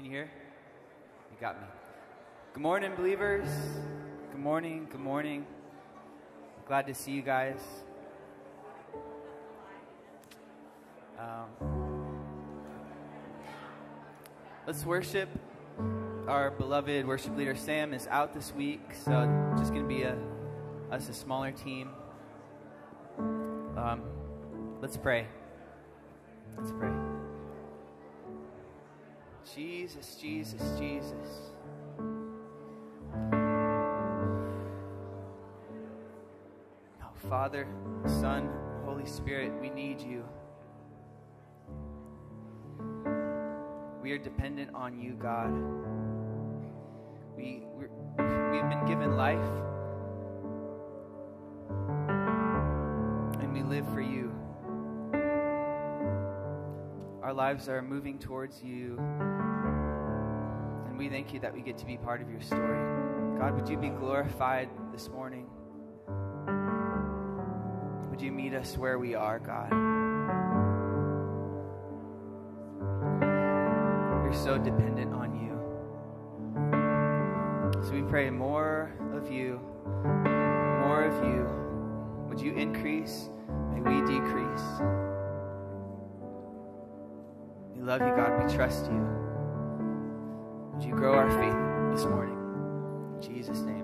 Can you hear? You got me. Good morning, believers. Good morning. Good morning. Glad to see you guys. Um, let's worship. Our beloved worship leader Sam is out this week, so just going to be a us a smaller team. Um, let's pray. Let's pray. Jesus, Jesus, Jesus. Oh, Father, Son, Holy Spirit, we need you. We are dependent on you, God. We, we've been given life, and we live for you. Our lives are moving towards you, we thank you that we get to be part of your story. God, would you be glorified this morning? Would you meet us where we are, God? We're so dependent on you. So we pray more of you, more of you. Would you increase? May we decrease. We love you, God. We trust you. Would you grow our faith this morning? In Jesus' name.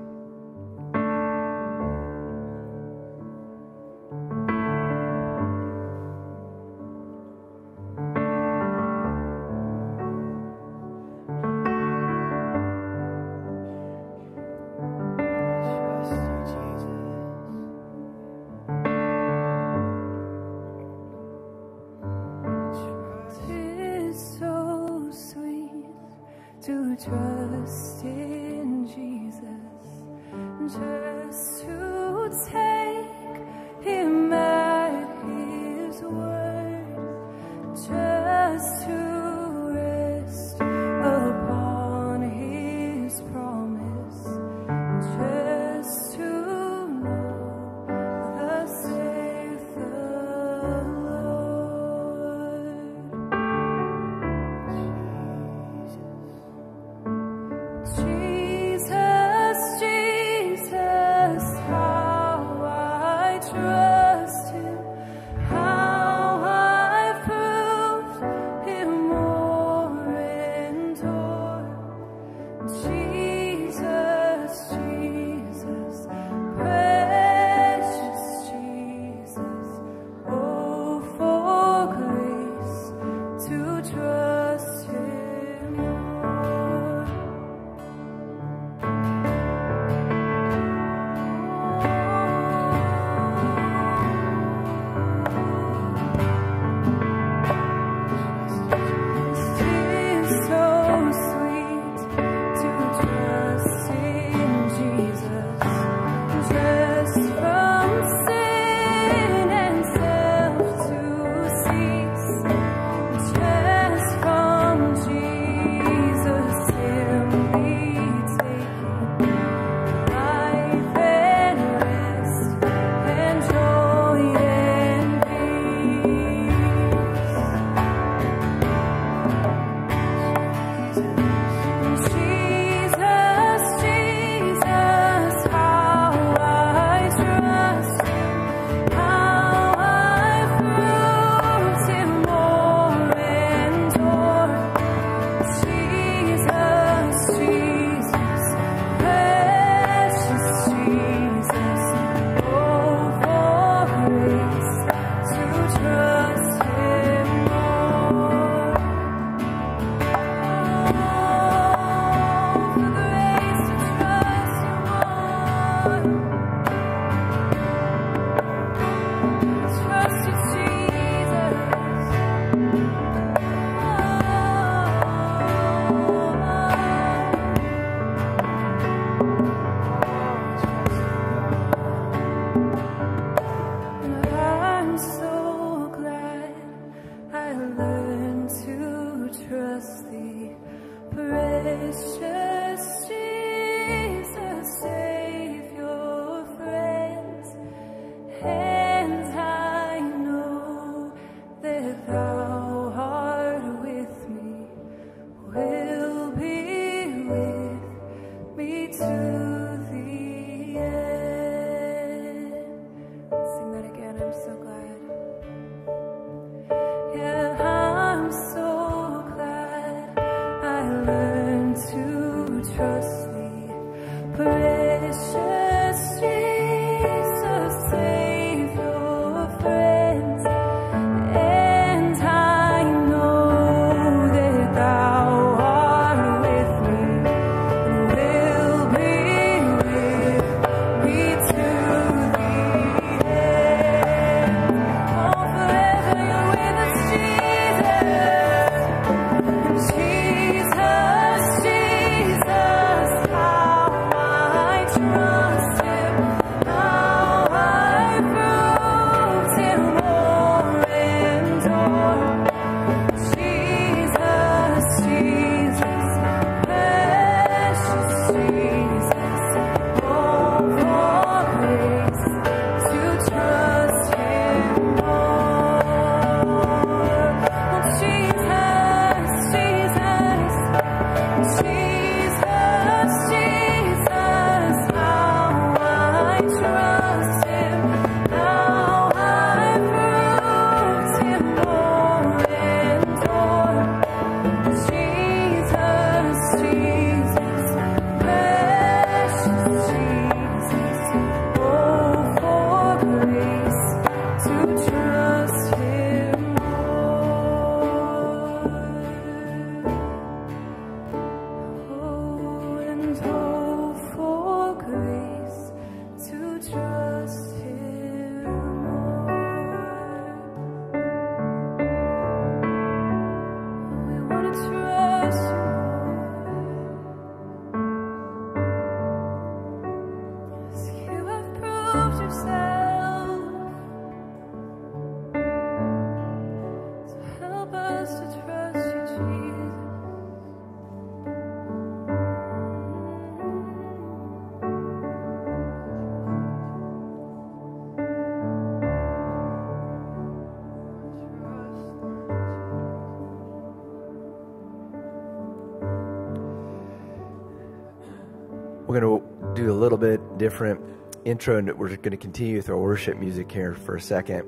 Different intro, and we're going to continue with our worship music here for a second.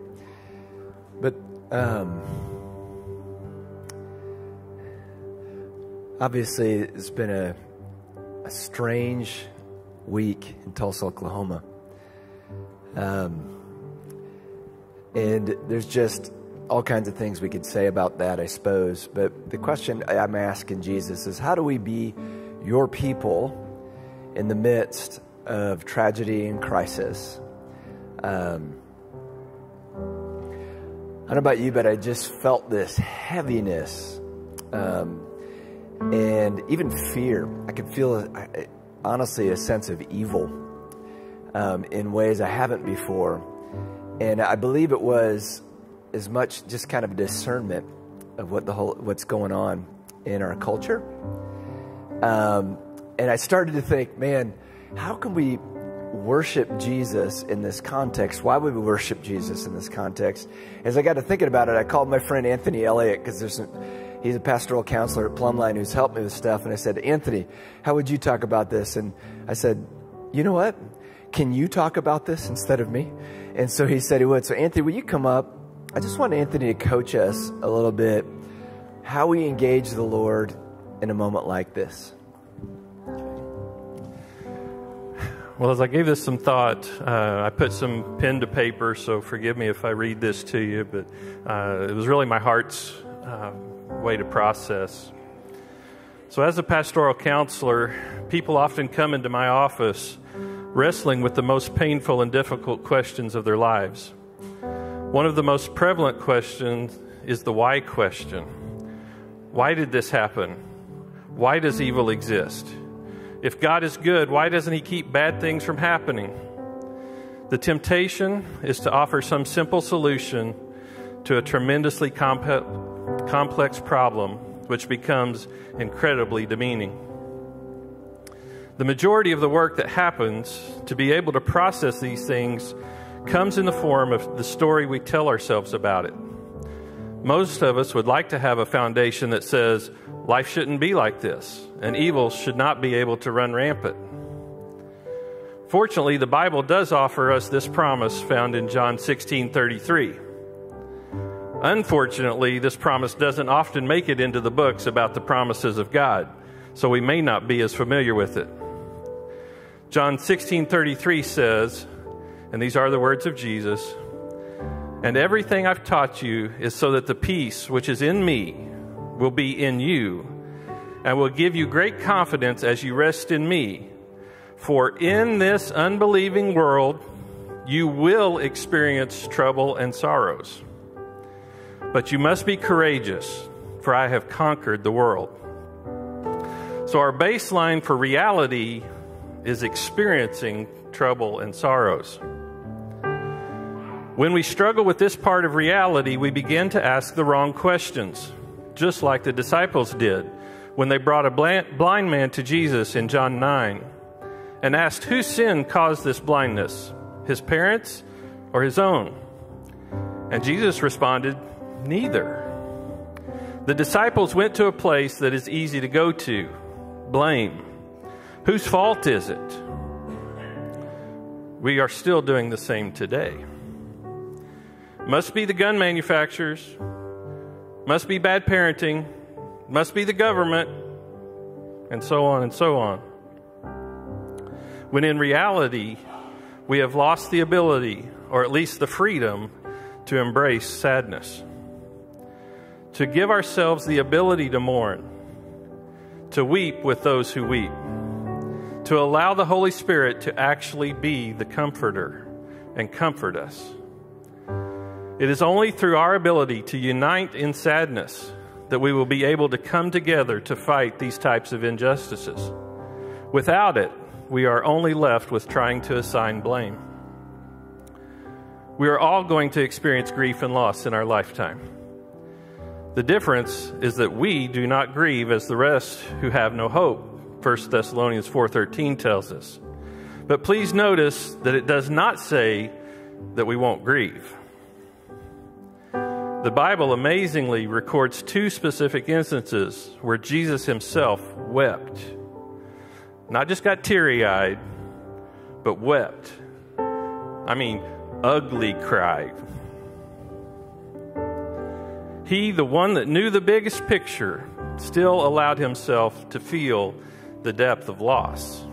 But um, obviously, it's been a, a strange week in Tulsa, Oklahoma. Um, and there's just all kinds of things we could say about that, I suppose. But the question I'm asking Jesus is how do we be your people in the midst of tragedy and crisis? Um, I don't know about you, but I just felt this heaviness um, and even fear. I could feel, honestly, a sense of evil um, in ways I haven't before. And I believe it was as much just kind of discernment of what the whole what's going on in our culture. Um, and I started to think, man, how can we worship Jesus in this context? Why would we worship Jesus in this context? As I got to thinking about it, I called my friend Anthony Elliott because there's a, he's a pastoral counselor at Plumline who's helped me with stuff. And I said, Anthony, how would you talk about this? And I said, you know what? Can you talk about this instead of me? And so he said he would. So Anthony, will you come up? I just want Anthony to coach us a little bit how we engage the Lord in a moment like this. Well, as I gave this some thought, uh, I put some pen to paper, so forgive me if I read this to you, but uh, it was really my heart's uh, way to process. So, as a pastoral counselor, people often come into my office wrestling with the most painful and difficult questions of their lives. One of the most prevalent questions is the why question Why did this happen? Why does evil exist? If God is good, why doesn't He keep bad things from happening? The temptation is to offer some simple solution to a tremendously compe- complex problem, which becomes incredibly demeaning. The majority of the work that happens to be able to process these things comes in the form of the story we tell ourselves about it. Most of us would like to have a foundation that says life shouldn't be like this and evil should not be able to run rampant. Fortunately, the Bible does offer us this promise found in John 16 33. Unfortunately, this promise doesn't often make it into the books about the promises of God. so we may not be as familiar with it. John 16:33 says, and these are the words of Jesus, and everything I've taught you is so that the peace which is in me will be in you and will give you great confidence as you rest in me. For in this unbelieving world, you will experience trouble and sorrows. But you must be courageous, for I have conquered the world. So, our baseline for reality is experiencing trouble and sorrows. When we struggle with this part of reality, we begin to ask the wrong questions, just like the disciples did when they brought a blind man to Jesus in John 9 and asked whose sin caused this blindness, his parents or his own? And Jesus responded, Neither. The disciples went to a place that is easy to go to blame. Whose fault is it? We are still doing the same today. Must be the gun manufacturers, must be bad parenting, must be the government, and so on and so on. When in reality, we have lost the ability, or at least the freedom, to embrace sadness, to give ourselves the ability to mourn, to weep with those who weep, to allow the Holy Spirit to actually be the comforter and comfort us. It is only through our ability to unite in sadness that we will be able to come together to fight these types of injustices. Without it, we are only left with trying to assign blame. We are all going to experience grief and loss in our lifetime. The difference is that we do not grieve as the rest who have no hope. 1 Thessalonians 4:13 tells us. But please notice that it does not say that we won't grieve. The Bible amazingly records two specific instances where Jesus himself wept. Not just got teary eyed, but wept. I mean, ugly cried. He, the one that knew the biggest picture, still allowed himself to feel the depth of loss.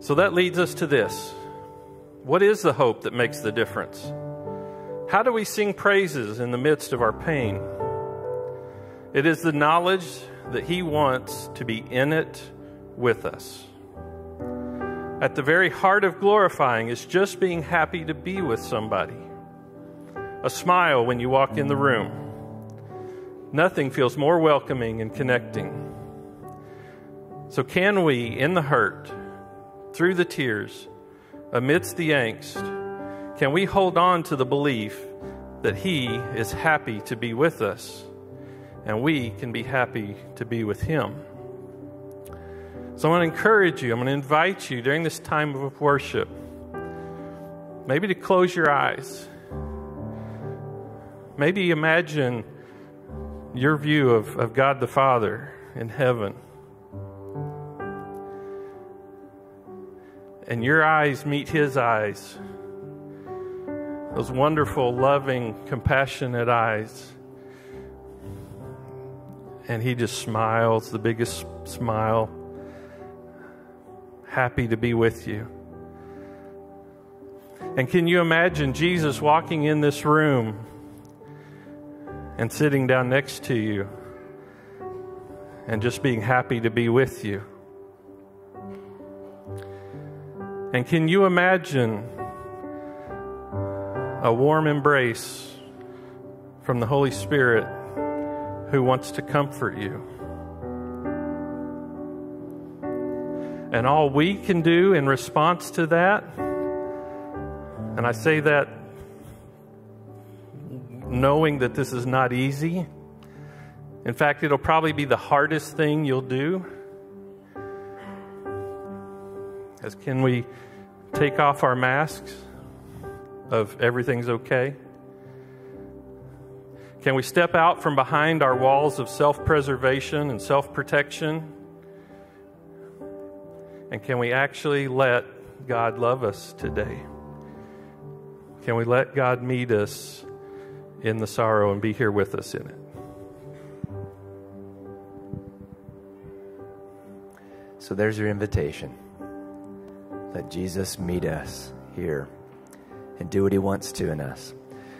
So that leads us to this What is the hope that makes the difference? How do we sing praises in the midst of our pain? It is the knowledge that He wants to be in it with us. At the very heart of glorifying is just being happy to be with somebody. A smile when you walk in the room. Nothing feels more welcoming and connecting. So, can we, in the hurt, through the tears, amidst the angst, can we hold on to the belief that He is happy to be with us and we can be happy to be with Him? So I want to encourage you, I'm going to invite you during this time of worship, maybe to close your eyes. Maybe imagine your view of, of God the Father in heaven. And your eyes meet His eyes those wonderful, loving, compassionate eyes. And he just smiles, the biggest smile, happy to be with you. And can you imagine Jesus walking in this room and sitting down next to you and just being happy to be with you? And can you imagine a warm embrace from the Holy Spirit who wants to comfort you. And all we can do in response to that, and I say that knowing that this is not easy. In fact, it'll probably be the hardest thing you'll do. As can we take off our masks? Of everything's okay? Can we step out from behind our walls of self preservation and self protection? And can we actually let God love us today? Can we let God meet us in the sorrow and be here with us in it? So there's your invitation. Let Jesus meet us here and do what he wants to in us.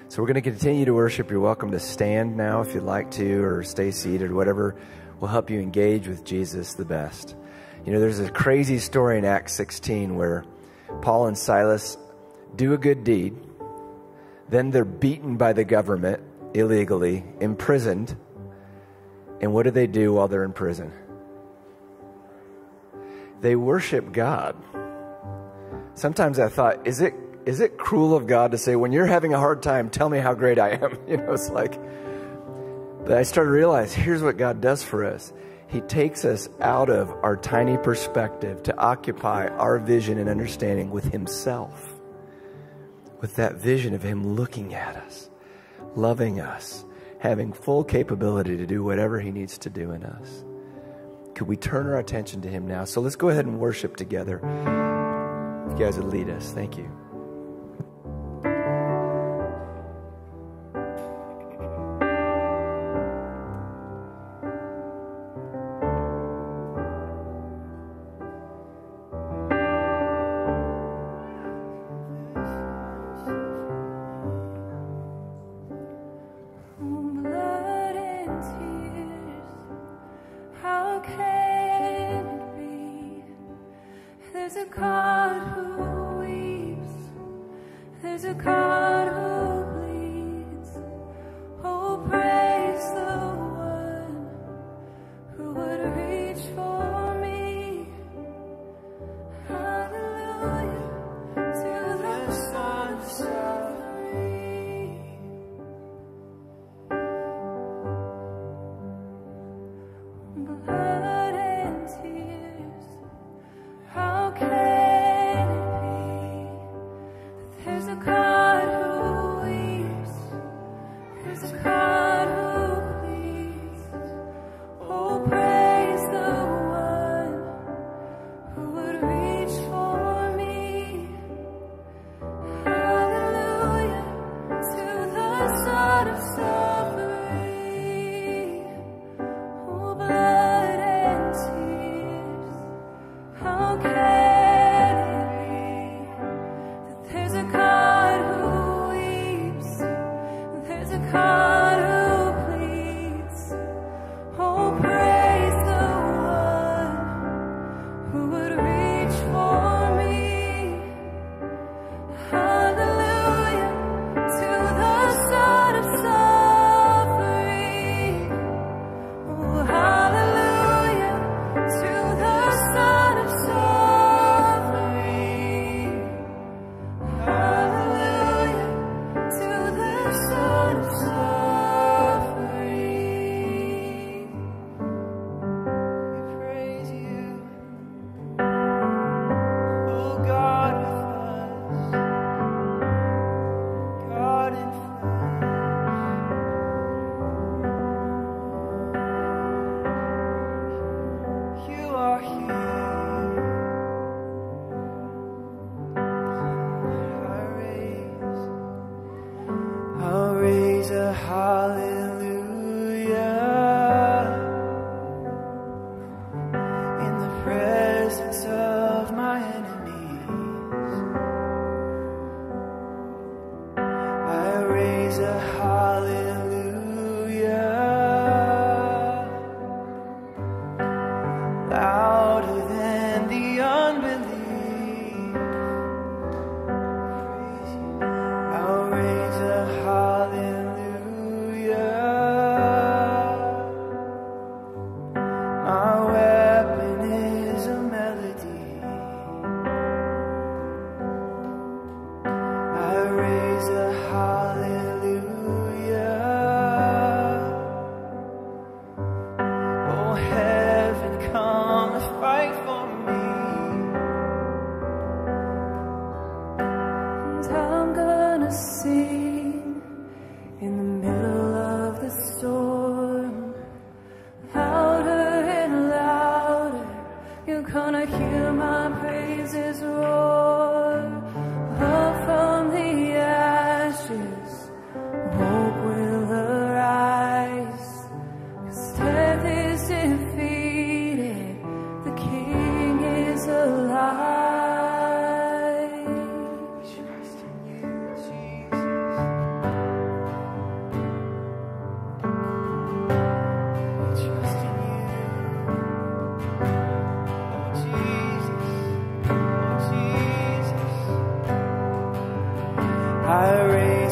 So we're going to continue to worship. You're welcome to stand now if you'd like to, or stay seated, whatever will help you engage with Jesus the best. You know, there's a crazy story in Acts 16 where Paul and Silas do a good deed, then they're beaten by the government illegally, imprisoned. And what do they do while they're in prison? They worship God. Sometimes I thought, is it is it cruel of God to say, when you're having a hard time, tell me how great I am? You know, it's like, but I started to realize here's what God does for us. He takes us out of our tiny perspective to occupy our vision and understanding with Himself, with that vision of Him looking at us, loving us, having full capability to do whatever He needs to do in us. Could we turn our attention to Him now? So let's go ahead and worship together. You guys would lead us, thank you.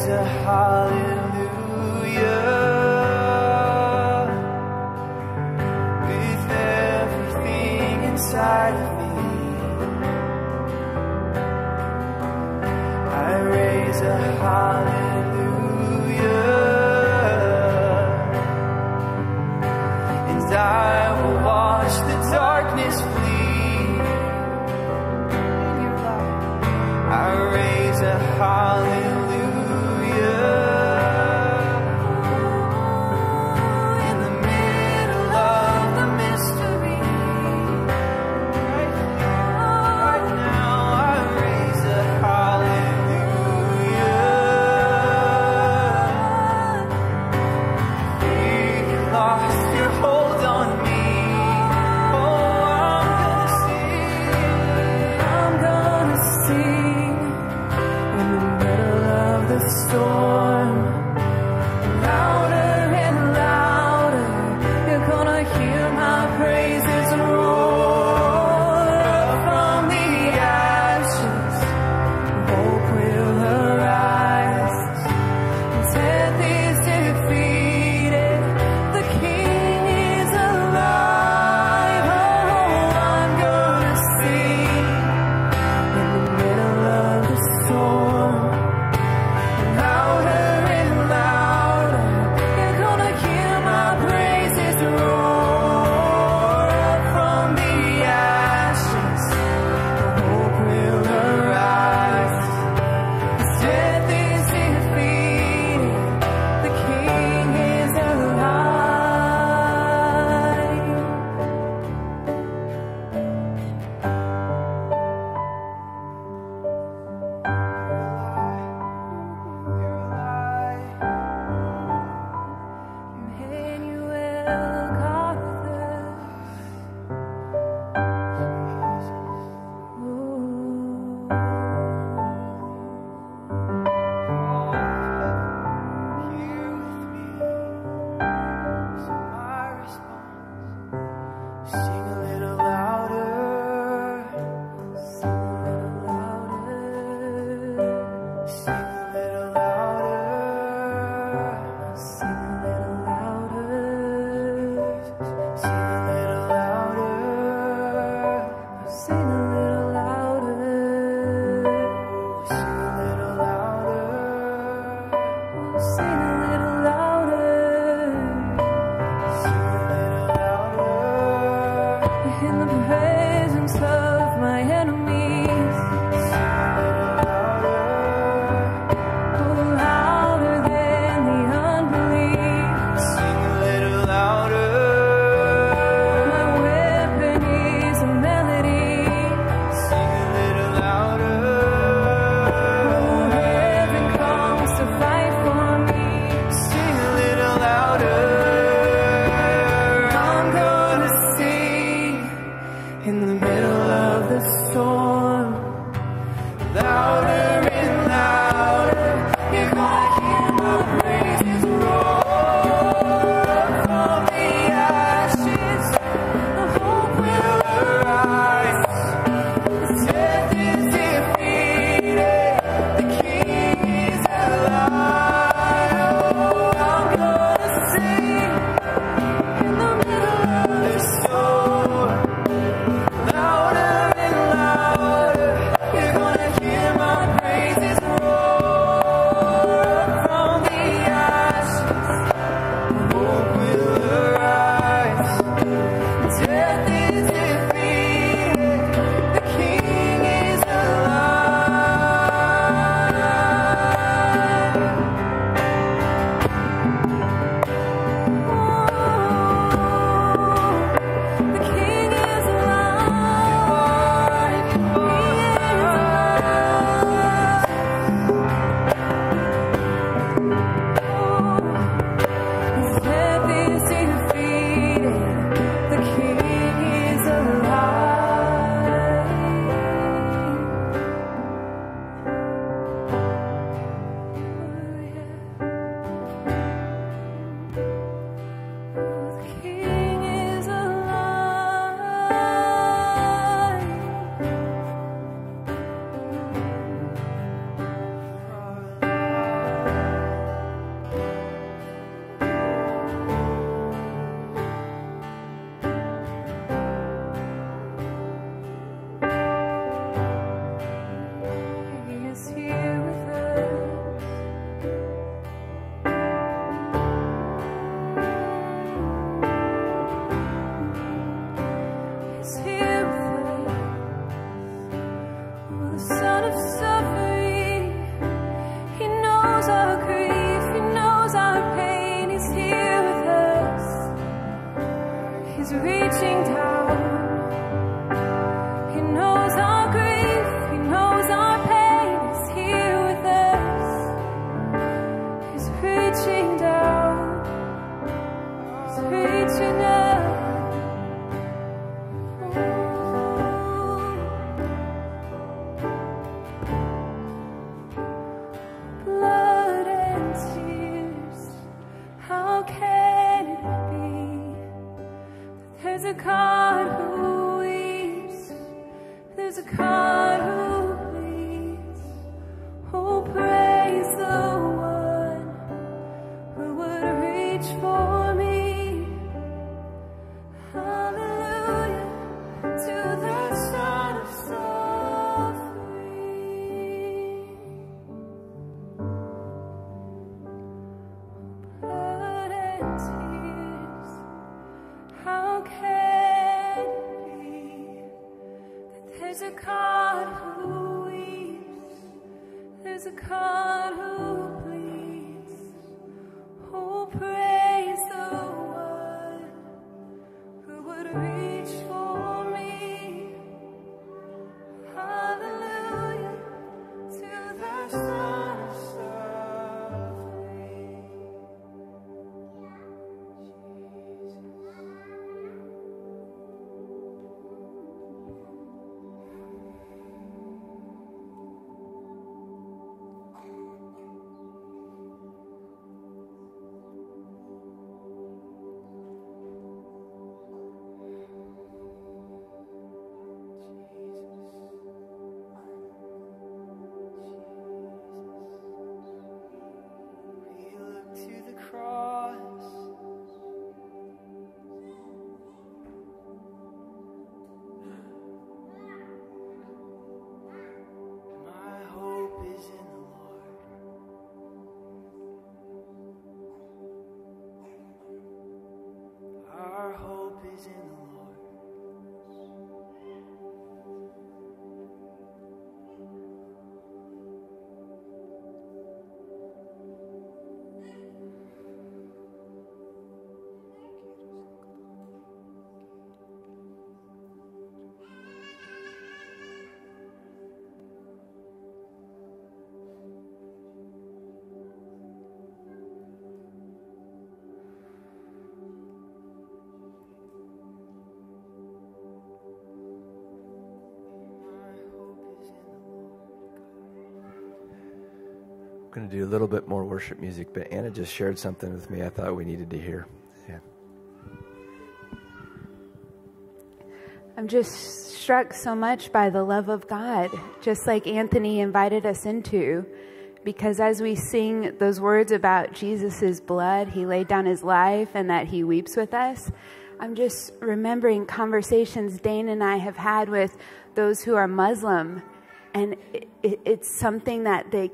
The holiday. I'm going to do a little bit more worship music, but Anna just shared something with me I thought we needed to hear. Yeah. I'm just struck so much by the love of God, just like Anthony invited us into. Because as we sing those words about Jesus' blood, he laid down his life and that he weeps with us, I'm just remembering conversations Dane and I have had with those who are Muslim. And it, it, it's something that they,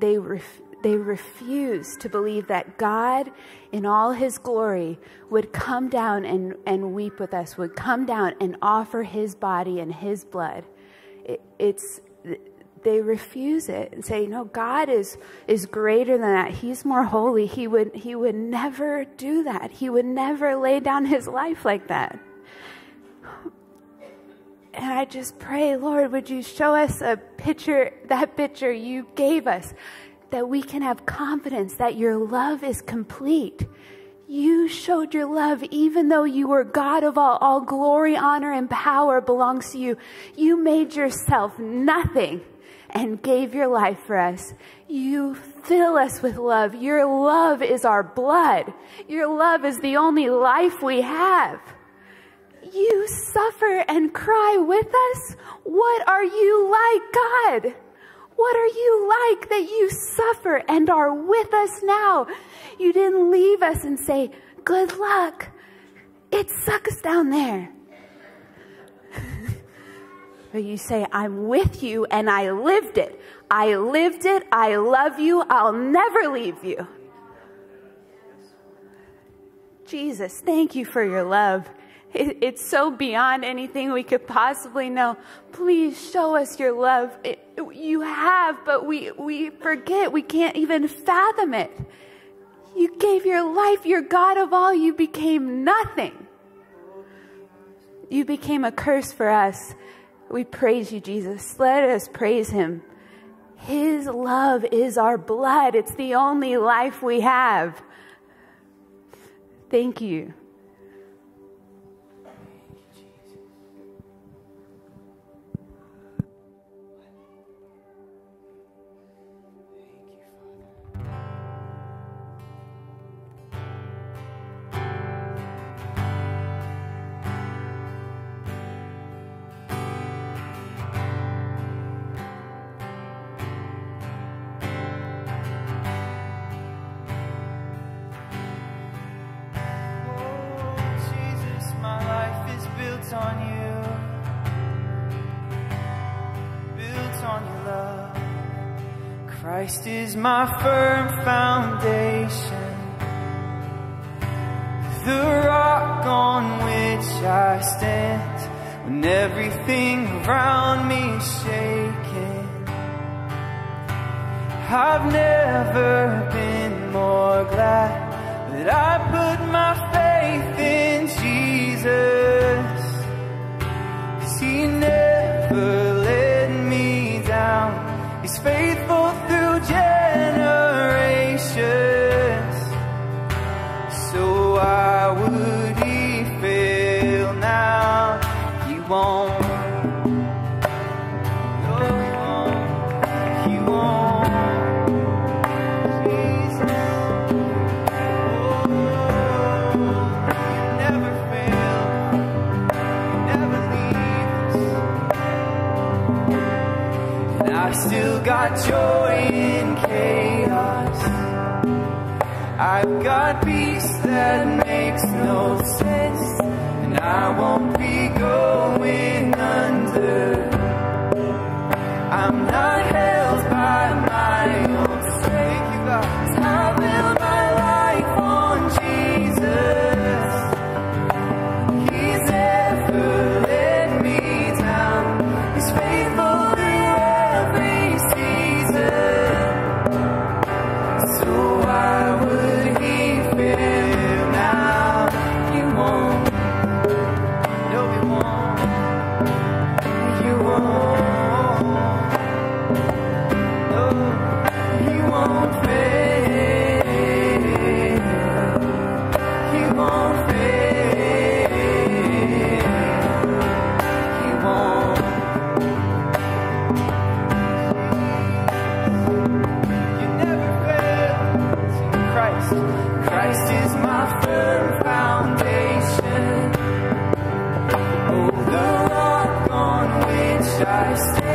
they, ref, they refuse to believe that God, in all his glory, would come down and, and weep with us, would come down and offer his body and his blood. It, it's, they refuse it and say, no, God is, is greater than that. He's more holy. He would, he would never do that. He would never lay down his life like that. And I just pray, Lord, would you show us a picture, that picture you gave us, that we can have confidence that your love is complete. You showed your love even though you were God of all. All glory, honor, and power belongs to you. You made yourself nothing and gave your life for us. You fill us with love. Your love is our blood. Your love is the only life we have. You suffer and cry with us. What are you like, God? What are you like that you suffer and are with us now? You didn't leave us and say, Good luck. It sucks down there. but you say, I'm with you and I lived it. I lived it. I love you. I'll never leave you. Jesus, thank you for your love. It, it's so beyond anything we could possibly know. Please show us your love. It, you have, but we, we forget. We can't even fathom it. You gave your life, your God of all. You became nothing. You became a curse for us. We praise you, Jesus. Let us praise him. His love is our blood. It's the only life we have. Thank you. my firm foundation, the rock on which I stand when everything around me is shaking. I've never been more glad that I put my first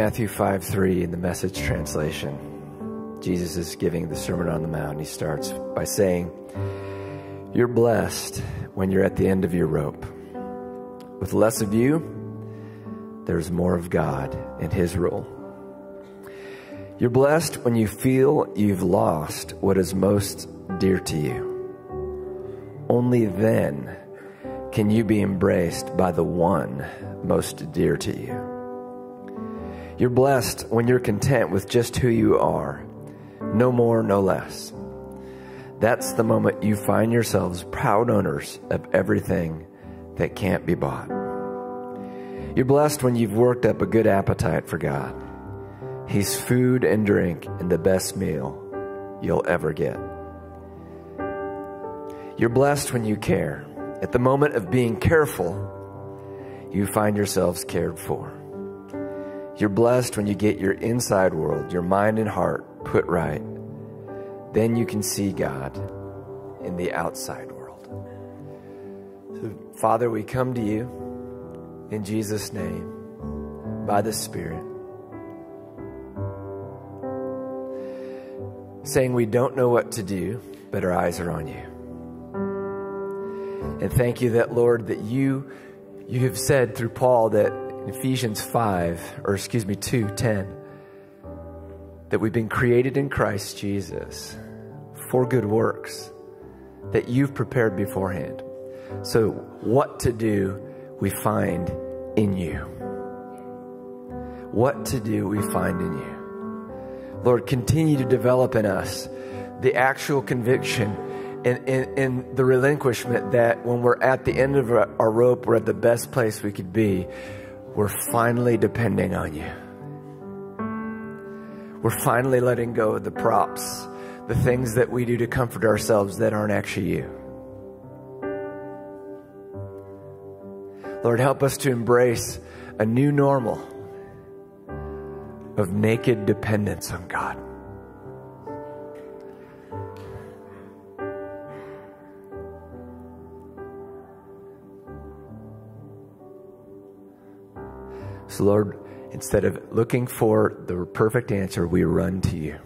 Matthew 5 3 in the message translation. Jesus is giving the Sermon on the Mount. He starts by saying, You're blessed when you're at the end of your rope. With less of you, there's more of God and His rule. You're blessed when you feel you've lost what is most dear to you. Only then can you be embraced by the one most dear to you. You're blessed when you're content with just who you are no more, no less. That's the moment you find yourselves proud owners of everything that can't be bought. You're blessed when you've worked up a good appetite for God. He's food and drink and the best meal you'll ever get. You're blessed when you care. At the moment of being careful, you find yourselves cared for. You're blessed when you get your inside world, your mind and heart, put right, then you can see God in the outside world. So, Father, we come to you in Jesus' name by the Spirit, saying we don't know what to do, but our eyes are on you. And thank you that, Lord, that you you have said through Paul that Ephesians 5, or excuse me, 2 10, that we've been created in Christ Jesus for good works that you've prepared beforehand. So, what to do, we find in you. What to do, we find in you. Lord, continue to develop in us the actual conviction and, and, and, the relinquishment that when we're at the end of our rope, we're at the best place we could be. We're finally depending on you. We're finally letting go of the props, the things that we do to comfort ourselves that aren't actually you. Lord, help us to embrace a new normal of naked dependence on God. Lord, Instead of looking for the perfect answer, we run to you,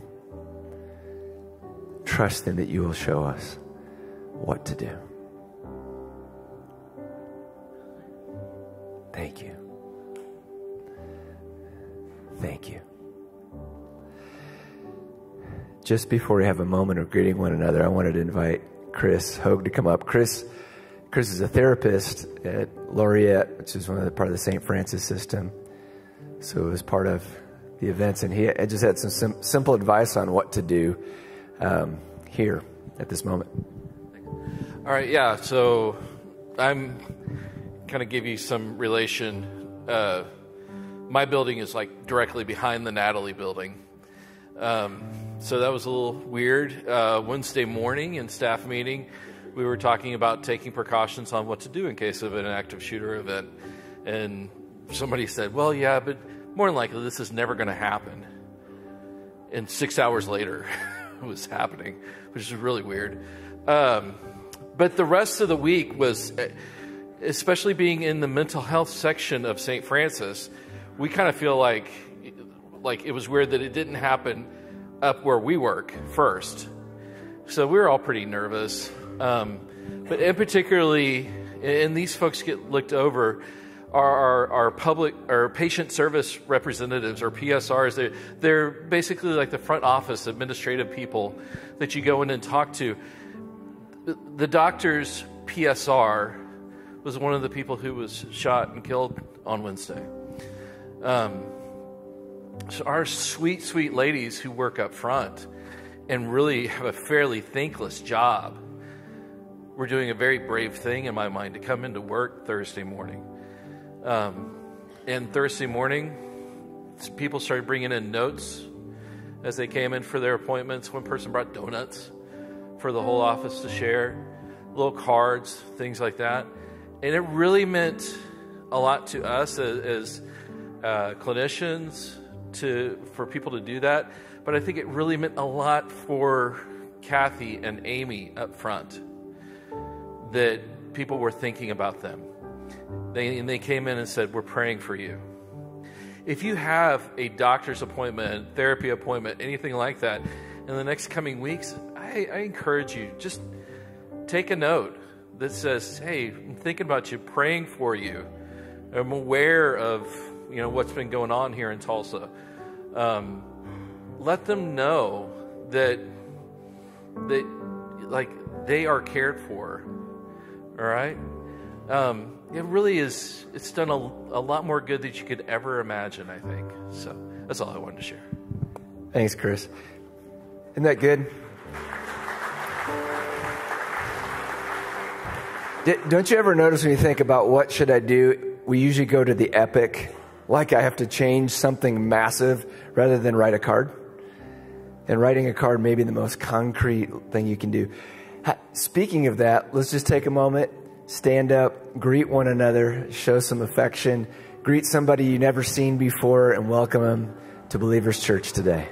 trusting that you will show us what to do. Thank you. Thank you. Just before we have a moment of greeting one another, I wanted to invite Chris Hogue to come up. Chris, Chris is a therapist at Laureate, which is one of the part of the St. Francis system. So it was part of the events, and he just had some sim- simple advice on what to do um, here at this moment. All right, yeah. So I'm kind of give you some relation. Uh, my building is like directly behind the Natalie building. Um, so that was a little weird. Uh, Wednesday morning in staff meeting, we were talking about taking precautions on what to do in case of an active shooter event. And somebody said, Well, yeah, but more than likely this is never going to happen. And six hours later, it was happening, which is really weird. Um, but the rest of the week was, especially being in the mental health section of St. Francis, we kind of feel like, like it was weird that it didn't happen up where we work first. So we were all pretty nervous. Um, but in particularly, and these folks get looked over our, our, our, public or patient service representatives or PSRs. They're, they're basically like the front office administrative people that you go in and talk to. The, the doctor's PSR was one of the people who was shot and killed on Wednesday. Um, so our sweet, sweet ladies who work up front and really have a fairly thankless job were doing a very brave thing in my mind to come into work Thursday morning um, and Thursday morning, people started bringing in notes as they came in for their appointments. One person brought donuts for the whole office to share, little cards, things like that. And it really meant a lot to us as, as uh, clinicians to for people to do that. But I think it really meant a lot for Kathy and Amy up front that people were thinking about them they, and they came in and said, We're praying for you. if you have a doctor's appointment, therapy appointment, anything like that, in the next coming weeks, I, I encourage you just take a note that says, "Hey, I'm thinking about you, praying for you. I'm aware of you know what's been going on here in Tulsa." Um, let them know that that like they are cared for. All right. Um, it really is. It's done a, a lot more good than you could ever imagine. I think. So that's all I wanted to share. Thanks, Chris. Isn't that good? Don't you ever notice when you think about what should I do? We usually go to the epic, like I have to change something massive rather than write a card. And writing a card may be the most concrete thing you can do. Speaking of that, let's just take a moment, stand up, greet one another, show some affection, greet somebody you never seen before, and welcome them to Believers Church today.